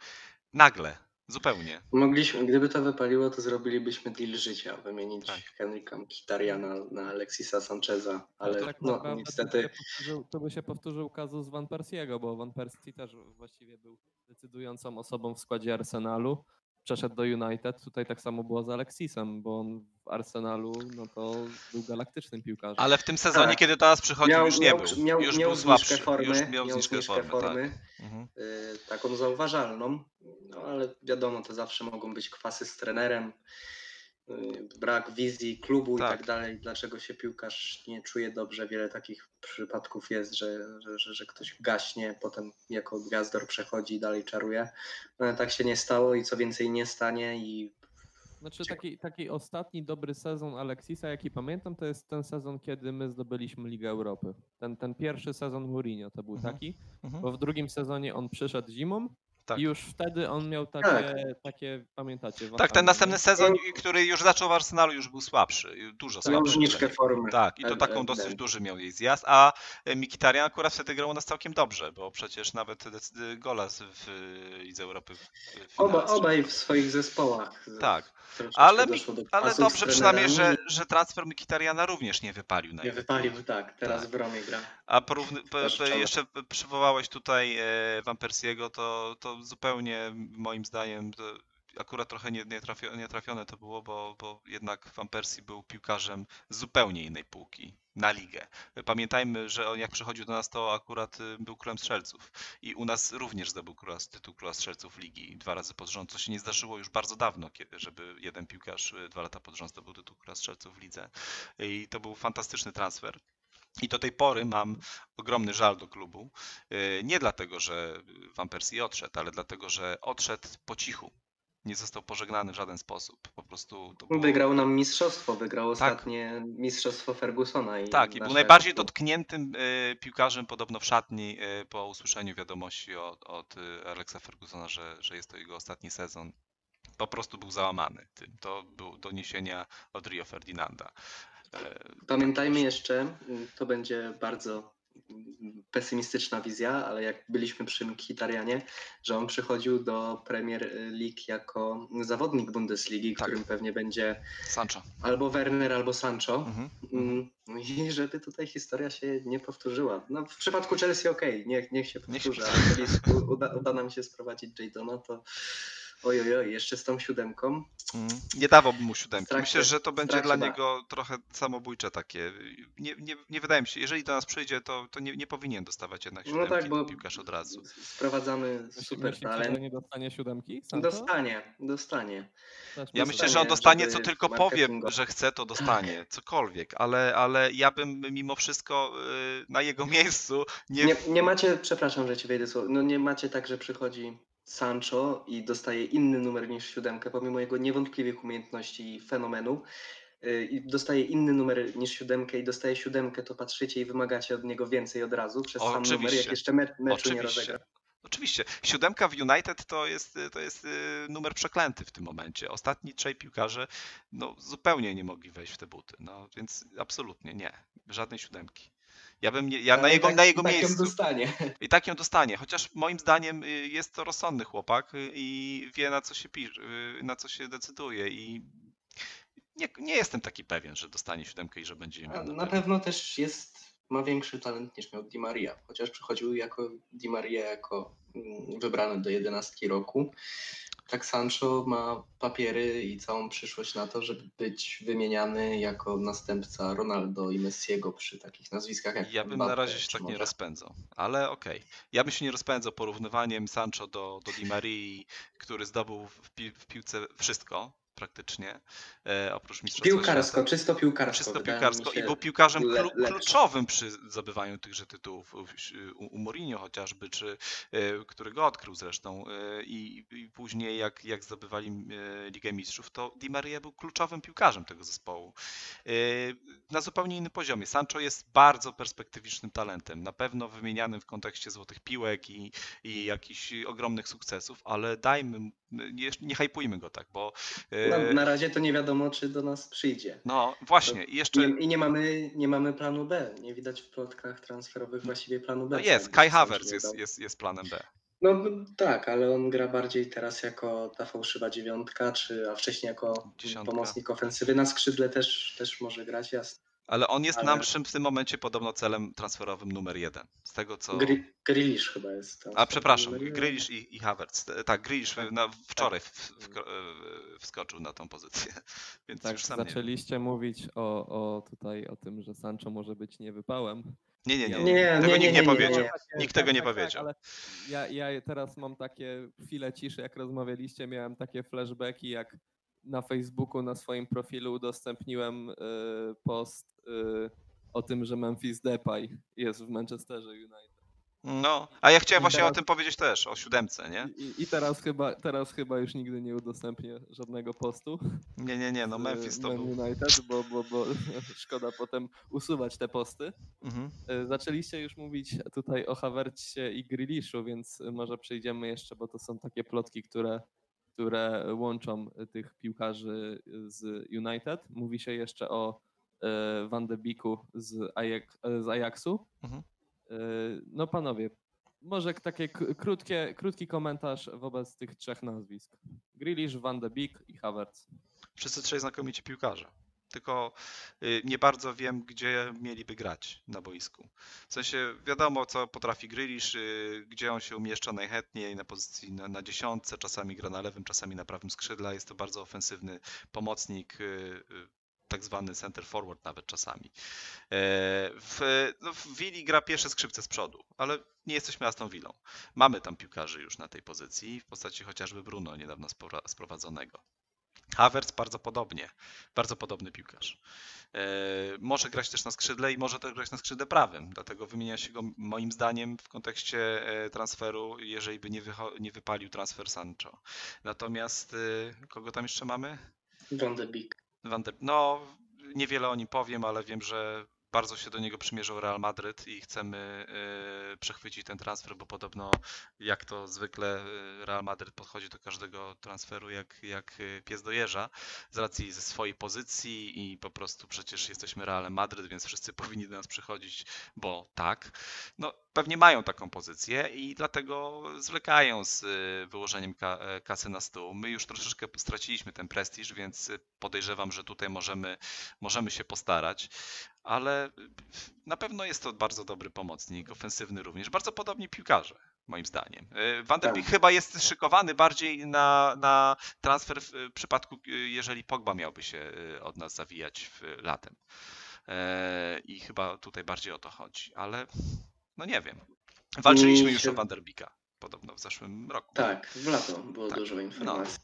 nagle, zupełnie. Mogliśmy, gdyby to wypaliło, to zrobilibyśmy deal życia, wymienić tak. Henryka Mkhitarjana na Alexisa Sancheza, ale tak no, niestety... To by, to by się powtórzył kazus Van Persiego, bo Van Persie też właściwie był decydującą osobą w składzie Arsenalu przeszedł do United. Tutaj tak samo było z Alexisem, bo on w Arsenalu no to był galaktycznym piłkarzem. Ale w tym sezonie, Tak. kiedy do nas przychodził, Miał- już nie miał- był. miał- już miał był słabszy. formy, już miał miał zniżkę formy, formy. Tak. Mhm. y, taką zauważalną, no ale wiadomo, to zawsze mogą być kwasy z trenerem, y, brak wizji klubu Tak. i tak dalej. Dlaczego się piłkarz nie czuje dobrze? Wiele takich przypadków jest, że, że, że, ktoś gaśnie, potem jako gwiazdor przechodzi i dalej czaruje. No, ale tak się nie stało i co więcej nie stanie i Znaczy taki, taki ostatni dobry sezon Alexisa, jaki pamiętam, to jest ten sezon, kiedy my zdobyliśmy Ligę Europy. Ten, ten pierwszy sezon Mourinho to był Mhm. taki, Mhm. bo w drugim sezonie on przyszedł zimą Tak. i już wtedy on miał takie, Tak. takie pamiętacie, Tak, ten następny sezon, który już zaczął w Arsenalu, już był słabszy. Dużo miał słabszy. zniżkę formy. Tak, i to taką dosyć duży miał jej zjazd, a e, Mikitarian akurat wtedy grał u nas całkiem dobrze, bo przecież nawet gola z- w Lidze Europy w w Oba, obaj w swoich zespołach. Tak, Troszeczkę ale, mi, ale dobrze przynajmniej, że, że transfer Mikitariana również nie wypalił Nie wypalił, tak. Teraz Tak. w Romie gra. A porówny, jeszcze przywołałeś tutaj e, Van Persiego, to, to zupełnie moim zdaniem akurat trochę nie, nie, trafio, nie trafione to było, bo, bo jednak Van Persie był piłkarzem zupełnie innej półki na ligę. Pamiętajmy, że on jak przychodził do nas, to akurat y, był królem strzelców i u nas również zdobył króla, tytuł króla strzelców ligi dwa razy pod rząd, co się nie zdarzyło już bardzo dawno, kiedy, żeby jeden piłkarz y, dwa lata pod rząd zdobył tytuł króla strzelców w lidze. I to był fantastyczny transfer. I do tej pory mam ogromny żal do klubu. Yy, Nie dlatego, że Van Persie odszedł, ale dlatego, że odszedł po cichu. Nie został pożegnany w żaden sposób. Po prostu było... Wygrał nam mistrzostwo, wygrał ostatnie mistrzostwo Fergusona. I Tak, i był najbardziej dotkniętym y, piłkarzem podobno w szatni y, po usłyszeniu wiadomości od, od y, Alexa Fergusona, że, że jest to jego ostatni sezon. Po prostu był załamany tym. To były doniesienia od Rio Ferdinanda. E, Pamiętajmy jeszcze, mm, to będzie bardzo pesymistyczna wizja, ale jak byliśmy przy Mkhitarjanie, że on przychodził do Premier League jako zawodnik Bundesligi, Tak. którym pewnie będzie Sancho. albo Werner, albo Sancho. Mhm. Mm, I żeby tutaj historia się nie powtórzyła. No, w przypadku Chelsea okej, niech, niech się Niech się powtórzy, ale jeżeli uda, uda nam się sprowadzić Jadona, to oj, oj, oj, jeszcze z tą siódemką. Mm, Nie dawałbym mu siódemki. trakcie- Myślę, że to będzie dla niego trochę samobójcze takie. Nie, nie, nie wydaje mi się, jeżeli do nas przyjdzie, to, to nie, nie powinien dostawać jednak No siódemki tak, bo piłkarz od razu. sprowadzamy Myśli- super myślicie, że talent. nie dostanie siódemki? Sancho? Dostanie, dostanie. Ja myślę, myślę, że on dostanie co tylko powie, marketingowo. że chce, to dostanie. Cokolwiek, ale, ale ja bym mimo wszystko y, na jego [laughs] miejscu nie. Nie, nie macie, przepraszam, że ci wejdę słowo, no nie macie tak, że przychodzi Sancho i dostaje inny numer niż siódemkę, pomimo jego niewątpliwych umiejętności i fenomenu. yy, I dostaje inny numer niż siódemkę i dostaje siódemkę, to patrzycie i wymagacie od niego więcej od razu przez sam numer, jak Oczywiście. jeszcze me, meczu nie Oczywiście. rozegra. Oczywiście. Siódemka w United to jest, to jest y, numer przeklęty w tym momencie. Ostatni trzej piłkarze no, zupełnie nie mogli wejść w te buty. No, więc absolutnie nie. Żadnej siódemki. Ja bym nie, ja na jego, tak- na jego tak ją miejscu. dostanie. I tak ją dostanie, chociaż moim zdaniem y, jest to rozsądny chłopak y, i wie na co się pisze, y, na co się decyduje i nie, nie jestem taki pewien, że dostanie siódemkę i że będzie miał Na pewno też jest, ma większy talent niż miał Di Maria, chociaż przychodził jako Di Maria jako mm, wybrany do 11 roku. Tak Sancho ma papiery i całą przyszłość na to, żeby być wymieniany jako następca Ronaldo i Messiego przy takich nazwiskach jak Ja bym Mbappé na razie się tak nie może- rozpędzał, ale okej. Ja bym się nie rozpędzał porównywaniem Sancho do, do Di Marii, który zdobył w, pi w piłce wszystko praktycznie, e, oprócz mistrzostwa Piłkarsko, świata. czysto piłkarsko. Czysto piłkarsko i był piłkarzem klu- kluczowym przy zdobywaniu tychże tytułów u, u- Mourinho chociażby, czy e, który go odkrył zresztą e, i, i później jak, jak zdobywali e, Ligę Mistrzów, to Di Maria był kluczowym piłkarzem tego zespołu. E, Na zupełnie innym poziomie. Sancho jest bardzo perspektywicznym talentem, na pewno wymienianym w kontekście złotych piłek i, i jakichś ogromnych sukcesów, ale dajmy, nie, nie hypujmy go tak, bo e, Na, na razie to nie wiadomo, czy do nas przyjdzie. no właśnie, i jeszcze Nie, I nie mamy, nie mamy planu B. Nie widać w plotkach transferowych właściwie planu B. no jest, Kai Havertz jest, jest, jest planem B. No tak, ale on gra bardziej teraz jako ta fałszywa dziewiątka, czy, a wcześniej jako Dziesiątka. pomocnik ofensywy. Na skrzydle też, też może grać, jasne. Ale on jest Ale- naszym w tym momencie podobno celem transferowym numer jeden. Z tego co. Gri- chyba jest. tam. A przepraszam. Grealish i, i Havertz. E, Tak, Grealish na, wczoraj w, w, e, wskoczył na tą pozycję. [laughs] Więc Tak, już sam zaczęliście mówić o, o tutaj o tym, że Sancho może być niewypałem. Nie, nie, nie. Nie. Nie, Tego nie, nikt nie, powiedział. nie. Nikt tego nie powiedział. ale ja, ja teraz mam takie chwile ciszy, jak rozmawialiście, miałem takie flashbacki, jak na Facebooku na swoim profilu udostępniłem y, post y, o tym, że Memphis Depay jest w Manchesterze United. No, a ja chciałem I właśnie o teraz- tym powiedzieć też, o siódemce, nie? I, i teraz, chyba, teraz chyba już nigdy nie udostępnię żadnego postu. Nie, nie, nie, no z, Memphis to Man był. United, bo, bo, bo [laughs] szkoda potem usuwać te posty. Mhm. Zaczęliście już mówić tutaj o Havertzcie i Grealishu, więc może przejdziemy jeszcze, bo to są takie plotki, które, które łączą tych piłkarzy z United. Mówi się jeszcze o e, Van de Beeku z, Ajax, e, z Ajaxu. Mhm. E, No panowie, może takie krótkie, krótki komentarz wobec tych trzech nazwisk. Grealish, Van de Beek i Havertz. Wszyscy trzej znakomici piłkarze. Tylko y, nie bardzo wiem, gdzie mieliby grać na boisku. W sensie wiadomo, co potrafi Grealish, y, gdzie on się umieszcza najchętniej na pozycji na, na dziesiątce, czasami gra na lewym, czasami na prawym skrzydle. Jest to bardzo ofensywny pomocnik, y, tak zwany center forward nawet czasami. E, W, no w Willi gra pierwsze skrzypce z przodu, ale nie jesteśmy Aston Villą. Mamy tam piłkarzy już na tej pozycji, w postaci chociażby Bruno niedawno sprowadzonego. Havertz bardzo podobnie, bardzo podobny piłkarz. E, może grać też na skrzydle i może też grać na skrzydle prawym, dlatego wymienia się go moim zdaniem w kontekście e, transferu, jeżeli by nie, nie wypalił transfer Sancho. Natomiast e, kogo tam jeszcze mamy? Van de Beek. Van de... No, niewiele o nim powiem, ale wiem, że bardzo się do niego przymierzał Real Madryt i chcemy y, przechwycić ten transfer, bo podobno jak to zwykle y, Real Madryt podchodzi do każdego transferu jak, jak y, pies do jeża z racji ze swojej pozycji i po prostu przecież jesteśmy Realem Madryt, więc wszyscy [laughs] powinni do nas przychodzić, bo tak. No, pewnie mają taką pozycję i dlatego zwlekają z y, wyłożeniem e, kasy na stół. My już troszeczkę straciliśmy ten prestiż, więc podejrzewam, że tutaj możemy, możemy się postarać, ale na pewno jest to bardzo dobry pomocnik, ofensywny również, bardzo podobni piłkarze. Moim zdaniem. Y, Van der Tak. Beek chyba jest szykowany bardziej na, na transfer w przypadku, y, jeżeli Pogba miałby się od nas zawijać w, latem. E, I chyba tutaj bardziej o to chodzi, ale no nie wiem. Walczyliśmy już się- o Van der Beeka podobno w zeszłym roku. Tak, w lato było Tak, dużo informacji.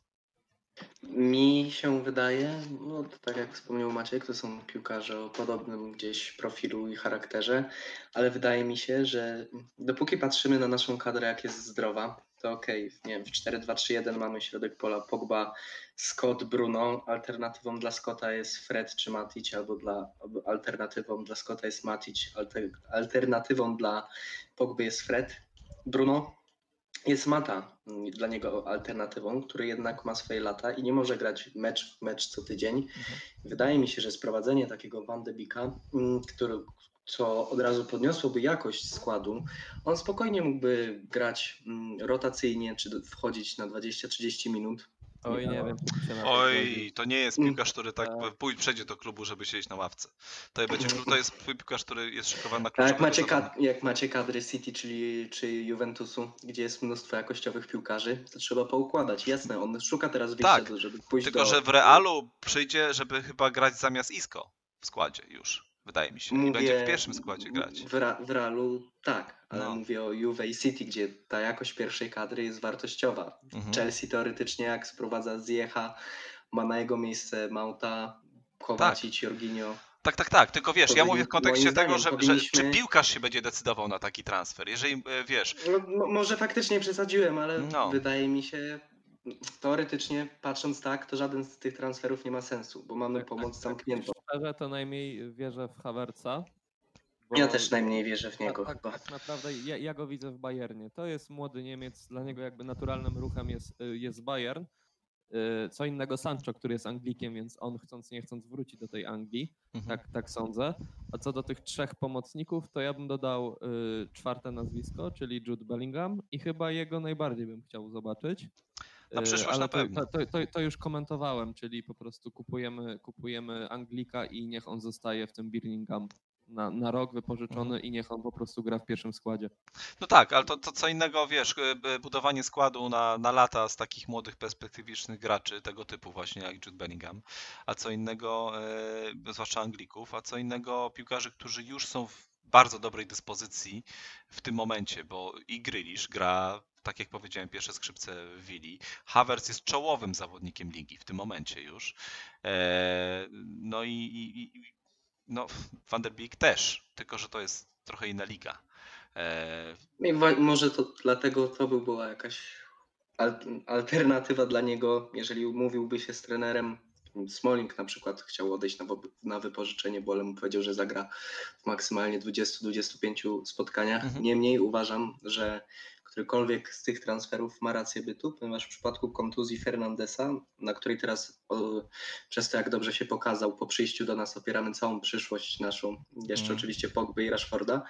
Mi się wydaje, no to tak jak wspomniał Maciek, to są piłkarze o podobnym gdzieś profilu i charakterze, ale wydaje mi się, że dopóki patrzymy na naszą kadrę, jak jest zdrowa, to okej, nie wiem, w 4-2-3-1 mamy środek pola Pogba, Scott, Bruno, alternatywą dla Scotta jest Fred czy Matic, albo dla, alternatywą dla Scotta jest Matic, alter, alternatywą dla Pogby jest Fred, Bruno, jest Mata mm, dla niego alternatywą, który jednak ma swoje lata i nie może grać mecz w mecz co tydzień. Wydaje mi się, że sprowadzenie takiego Van de Beeka, mm, który, co od razu podniosłoby jakość składu, on spokojnie mógłby grać mm, rotacyjnie, czy do- wchodzić na 20-30 minut. Oj, nie wiem. Oj, to nie jest Mm. piłkarz, który tak Tak. pójdzie, przejdzie do klubu, żeby siedzieć na ławce. To, będzie, to jest piłkarz, który jest szykowany na Tak, jak macie, kad- jak macie kadry City czyli, czy Juventusu, gdzie jest mnóstwo jakościowych piłkarzy, to trzeba poukładać. Jasne, on szuka teraz wyjścia, Tak, do- żeby pójść Tylko, do... że w Realu przyjdzie, żeby chyba grać zamiast Isco w składzie już, wydaje mi się. I będzie w pierwszym składzie grać. W, Ra- w Realu tak, ale No. mówię o Juve i City, gdzie ta jakość pierwszej kadry jest wartościowa. Mhm. Chelsea teoretycznie jak sprowadza Ziecha, ma na jego miejsce Mauta, Kowacic, Jorginho. Tak, tak, tak. Tylko wiesz, ja mówię w kontekście tego, że, że czy powinniśmy- piłkarz się będzie decydował na taki transfer. Jeżeli e, wiesz, No, mo- może faktycznie przesadziłem, ale No. wydaje mi się, teoretycznie patrząc tak, to żaden z tych transferów nie ma sensu, bo mamy Tak, pomoc tak, zamkniętą. Szczerze to najmniej wierzę w Havertza. bo- Ja też najmniej wierzę w niego tak, chyba. tak, tak naprawdę ja, ja go widzę w Bayernie. To jest młody Niemiec, dla niego jakby naturalnym ruchem jest, y, jest Bayern. Y, Co innego Sancho, który jest Anglikiem, więc on chcąc nie chcąc wróci do tej Anglii. Mhm. Tak, tak sądzę. A co do tych trzech pomocników, to ja bym dodał y, czwarte nazwisko, czyli Jude Bellingham i chyba jego najbardziej bym chciał zobaczyć. Na Y, przyszłość Ale na to, pewno. to, to, to już komentowałem, czyli po prostu kupujemy, kupujemy Anglika i niech on zostaje w tym Birmingham na, na rok wypożyczony Mhm. i niech on po prostu gra w pierwszym składzie. No tak, ale to, to co innego, wiesz, y, budowanie składu na, na lata z takich młodych, perspektywicznych graczy tego typu właśnie jak Jude Bellingham, a co innego, e, zwłaszcza Anglików, a co innego piłkarzy, którzy już są w bardzo dobrej dyspozycji w tym momencie, bo i Grealish gra, tak jak powiedziałem, pierwsze skrzypce Willi. Havertz jest czołowym zawodnikiem ligi w tym momencie już. E, no i, i, i no, Van der Beek też, tylko że to jest trochę inna liga. E, I wa- może to dlatego to by była jakaś al- alternatywa dla niego, jeżeli umówiłby się z trenerem. Smalling na przykład chciał odejść na, na wypożyczenie, bo ale mu powiedział, że zagra w maksymalnie 20-25 spotkaniach. Mhm. Niemniej uważam, że którykolwiek z tych transferów ma rację bytu, ponieważ w przypadku kontuzji Fernandesa, na której teraz o, przez to jak dobrze się pokazał po przyjściu do nas opieramy całą przyszłość naszą, jeszcze Mhm. oczywiście Pogby i Rashforda,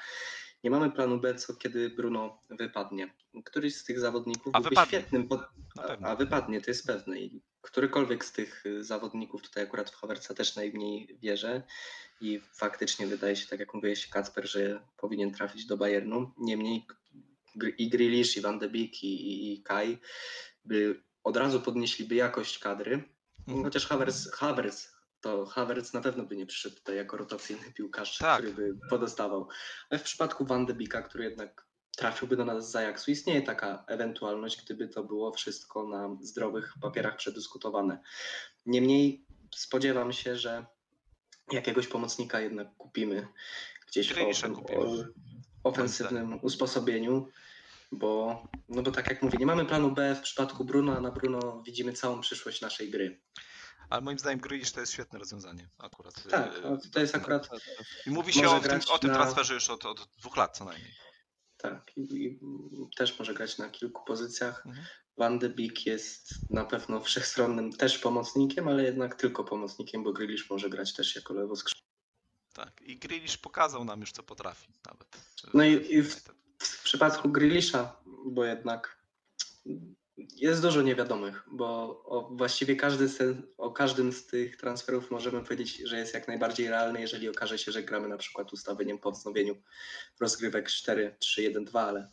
nie mamy planu B, co kiedy Bruno wypadnie. Któryś z tych zawodników A byłby wypadnie. świetnym. Pod... A, a wypadnie, to jest pewne. I którykolwiek z tych y, zawodników, tutaj akurat w Havertza też najmniej wierzę i faktycznie wydaje się, tak jak mówiłeś Kacper, że powinien trafić do Bayernu. Niemniej i Grealish, i Van de Beek, i, i, Kai by od razu podnieśliby jakość kadry. Mhm. Chociaż Havertz, Havertz, to Havertz na pewno by nie przyszedł tutaj jako rotacyjny piłkarz, Tak. który by podostawał. Ale w przypadku Van de Beeka, który jednak trafiłby do nas z Ajaxu, istnieje taka ewentualność, gdyby to było wszystko na zdrowych papierach przedyskutowane. Niemniej spodziewam się, że jakiegoś pomocnika jednak kupimy gdzieś Grealisha o. ofensywnym usposobieniu, bo, no bo tak jak mówię, nie mamy planu B w przypadku Bruno, a na Bruno widzimy całą przyszłość naszej gry. Ale moim zdaniem Grealish to jest świetne rozwiązanie akurat. Tak, E, no to jest akurat I mówi się o tym, o tym na- transferze już od, od dwóch lat co najmniej. tak. I, i też może grać na kilku pozycjach. Mhm. Van de Beek jest na pewno wszechstronnym też pomocnikiem, ale jednak tylko pomocnikiem, bo Grealish może grać też jako lewo Tak. I Grealish pokazał nam już co potrafi nawet. No i- i w-. W przypadku Grealisha, bo jednak jest dużo niewiadomych, bo o właściwie każdy z ten, o każdym z tych transferów możemy powiedzieć, że jest jak najbardziej realny, jeżeli okaże się, że gramy na przykład ustawieniem po wznowieniu rozgrywek 4, 3, 1, 2, ale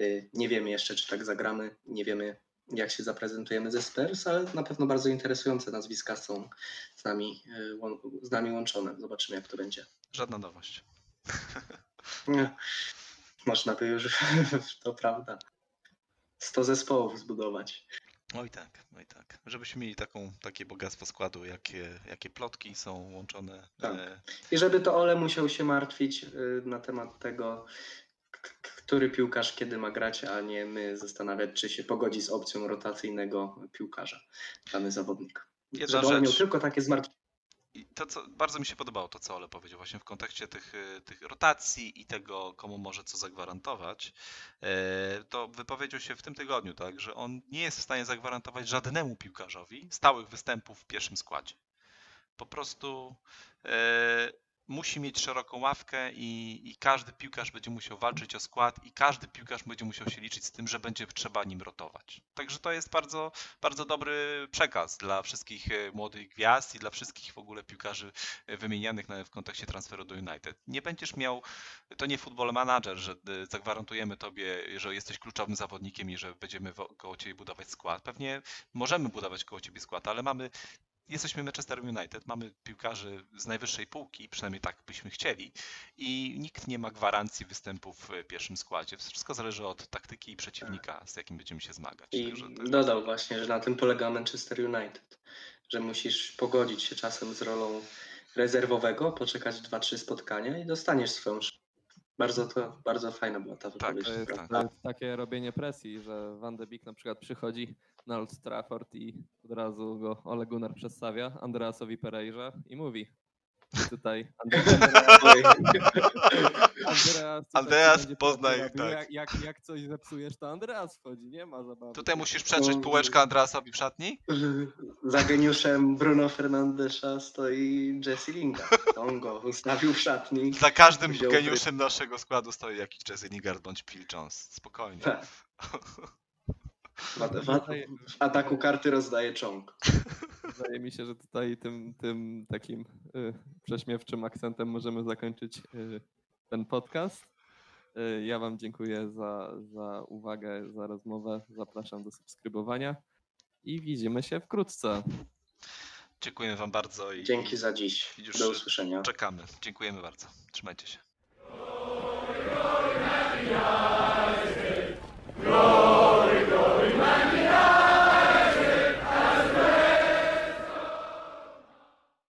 y, nie wiemy jeszcze, czy tak zagramy, nie wiemy jak się zaprezentujemy ze Spurs, ale na pewno bardzo interesujące nazwiska są z nami, łą- z nami łączone. Zobaczymy jak to będzie. Żadna nowość. [laughs] Nie. Można by już, [laughs] to prawda, 100 zespołów zbudować. Oj tak, oj tak. Żebyśmy mieli taką, takie bogactwo składu, jakie, jakie plotki są łączone. Tak. e, I żeby to Ole musiał się martwić y, na temat tego, który piłkarz kiedy ma grać, a nie my zastanawiać, czy się pogodzi z opcją rotacyjnego piłkarza dany zawodnik. Jedna Żeby miał tylko takie zmartwienie. I to, co bardzo mi się podobało, to co Ole powiedział, właśnie w kontekście tych, y, tych rotacji i tego, komu może co zagwarantować, e, to wypowiedział się w tym tygodniu, tak, że on nie jest w stanie zagwarantować żadnemu piłkarzowi stałych występów w pierwszym składzie. Po prostu e, musi mieć szeroką ławkę i, i każdy piłkarz będzie musiał walczyć o skład i każdy piłkarz będzie musiał się liczyć z tym, że będzie trzeba nim rotować. Także to jest bardzo, bardzo dobry przekaz dla wszystkich e, młodych gwiazd i dla wszystkich w ogóle piłkarzy e, wymienianych w kontekście transferu do United. Nie będziesz miał, to nie football manager, że e, zagwarantujemy tobie, że jesteś kluczowym zawodnikiem i że będziemy koło ciebie budować skład. Pewnie możemy budować koło ciebie skład, ale mamy jesteśmy Manchester United, mamy piłkarzy z najwyższej półki, przynajmniej tak byśmy chcieli, i nikt nie ma gwarancji występu w pierwszym składzie. Wszystko zależy od taktyki i przeciwnika, z jakim będziemy się zmagać. I Także jest dodał właśnie, że na tym polega Manchester United, że musisz pogodzić się czasem z rolą rezerwowego, poczekać 2-3 spotkania i dostaniesz swoją. Bardzo to, bardzo fajna była ta wypowiedź. Jest, prawda? to jest takie robienie presji, że Van de Beek na przykład przychodzi na Old Trafford i od razu go Ole Gunnar przedstawia Andreasowi Pereirze i mówi [laughs] tutaj Andreas, tutaj Andreas, poznaj, tak. Jak, jak, jak coś zepsujesz, to Andreas wchodzi, nie ma zabawy. Tutaj musisz przetrzeć No, półeczkę Andreasowi w szatni? [laughs] Za geniuszem Bruno Fernandesza stoi Jesse Lingard. On go ustawił w szatni. Za każdym geniuszem naszego składu stoi jakiś Jesse Lingard bądź Phil Jones. Spokojnie. Tak. [laughs] W, w, w ataku karty rozdaje cząg. Wydaje mi się, że tutaj tym, tym takim y, prześmiewczym akcentem możemy zakończyć y, ten podcast. Y, ja Wam dziękuję za, za uwagę, za rozmowę. Zapraszam do subskrybowania i widzimy się wkrótce. Dziękuję Wam bardzo i Dzięki za dziś. Do usłyszenia. czekamy. Dziękujemy bardzo. Trzymajcie się. Glory